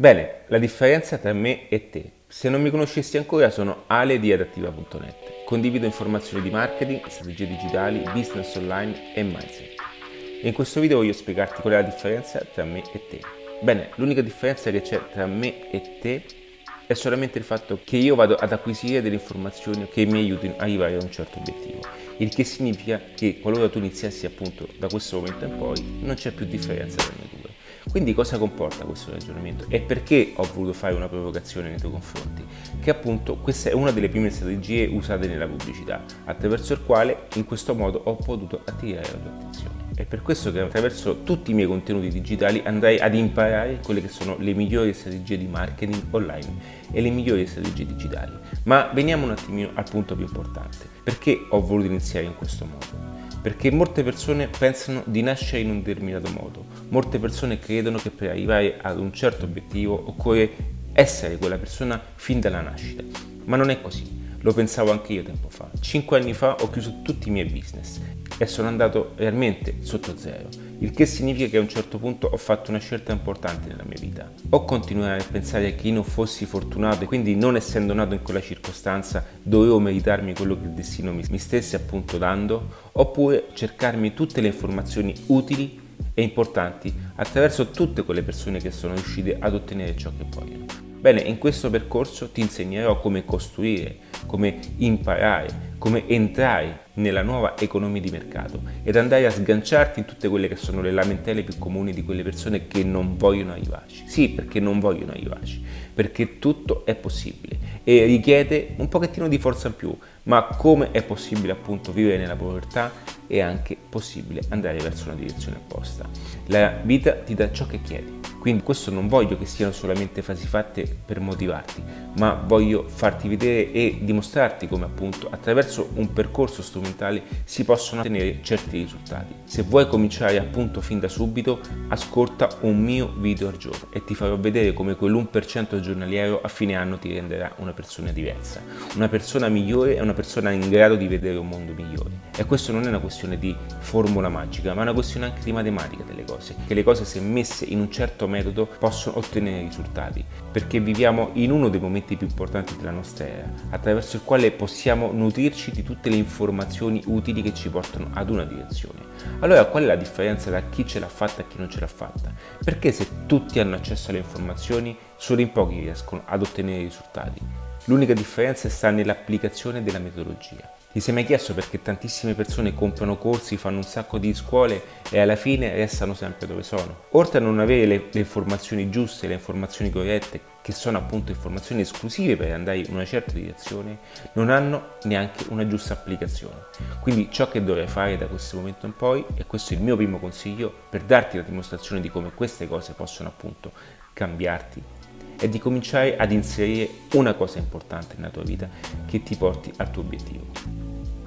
Bene, la differenza tra me e te. Se non mi conoscessi ancora sono Ale di adattiva.net. Condivido informazioni di marketing, strategie digitali, business online e mindset. In questo video voglio spiegarti qual è la differenza tra me e te. Bene, l'unica differenza che c'è tra me e te è solamente il fatto che io vado ad acquisire delle informazioni che mi aiutino a arrivare a un certo obiettivo. Il che significa che qualora tu iniziassi appunto da questo momento in poi non c'è più differenza tra due. Quindi cosa comporta questo ragionamento e perché ho voluto fare una provocazione nei tuoi confronti? Che appunto questa è una delle prime strategie usate nella pubblicità, attraverso il quale in questo modo ho potuto attirare la tua attenzione. È per questo che attraverso tutti i miei contenuti digitali andrai ad imparare quelle che sono le migliori strategie di marketing online e le migliori strategie digitali. Ma veniamo un attimino al punto più importante. Perché ho voluto iniziare in questo modo? Perché molte persone pensano di nascere in un determinato modo, molte persone credono che per arrivare ad un certo obiettivo occorre essere quella persona fin dalla nascita, ma non è così. Lo pensavo anche io tempo fa. Cinque anni fa ho chiuso tutti i miei business e sono andato realmente sotto zero, il che significa che a un certo punto ho fatto una scelta importante nella mia vita. O continuare a pensare che io non fossi fortunato e quindi non essendo nato in quella circostanza dovevo meritarmi quello che il destino mi stesse appunto dando, oppure cercarmi tutte le informazioni utili e importanti attraverso tutte quelle persone che sono riuscite ad ottenere ciò che vogliono. Bene, in questo percorso ti insegnerò come costruire, come imparare, come entrare nella nuova economia di mercato ed andare a sganciarti in tutte quelle che sono le lamentele più comuni di quelle persone che non vogliono arrivarci. Sì, perché non vogliono arrivarci, perché tutto è possibile e richiede un pochettino di forza in più, ma come è possibile appunto vivere nella povertà è anche possibile andare verso una direzione opposta. La vita ti dà ciò che chiedi quindi questo non voglio che siano solamente frasi fatte per motivarti, ma voglio farti vedere e dimostrarti come appunto attraverso un percorso strumentale si possono ottenere certi risultati. Se vuoi cominciare appunto fin da subito, ascolta un mio video al giorno e ti farò vedere come quell'1% giornaliero a fine anno ti renderà una persona diversa, una persona migliore e una persona in grado di vedere un mondo migliore. E questo non è una questione di formula magica, ma è una questione anche di matematica delle cose, che le cose se messe in un certo metodo possono ottenere risultati, perché viviamo in uno dei momenti più importanti della nostra era, attraverso il quale possiamo nutrirci di tutte le informazioni utili che ci portano ad una direzione. Allora qual è la differenza tra chi ce l'ha fatta e chi non ce l'ha fatta? Perché se tutti hanno accesso alle informazioni, solo in pochi riescono ad ottenere risultati? L'unica differenza sta nell'applicazione della metodologia. Ti sei mai chiesto perché tantissime persone comprano corsi, fanno un sacco di scuole e alla fine restano sempre dove sono? Oltre a non avere le, le informazioni giuste, le informazioni corrette, che sono appunto informazioni esclusive per andare in una certa direzione, non hanno neanche una giusta applicazione. Quindi ciò che dovrai fare da questo momento in poi, e questo è il mio primo consiglio per darti la dimostrazione di come queste cose possono appunto cambiarti è di cominciare ad inserire una cosa importante nella tua vita che ti porti al tuo obiettivo.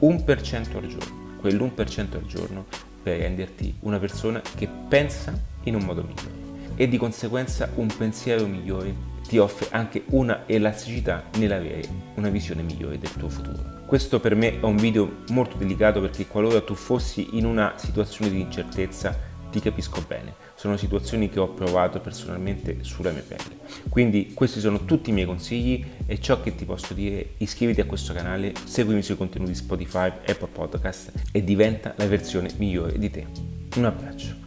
1% al giorno, quell'1% al giorno per renderti una persona che pensa in un modo migliore e di conseguenza un pensiero migliore ti offre anche una elasticità nell'avere una visione migliore del tuo futuro. Questo per me è un video molto delicato perché qualora tu fossi in una situazione di incertezza ti capisco bene, sono situazioni che ho provato personalmente sulla mia pelle. Quindi questi sono tutti i miei consigli e ciò che ti posso dire, iscriviti a questo canale, seguimi sui contenuti Spotify, Apple Podcast e diventa la versione migliore di te. Un abbraccio.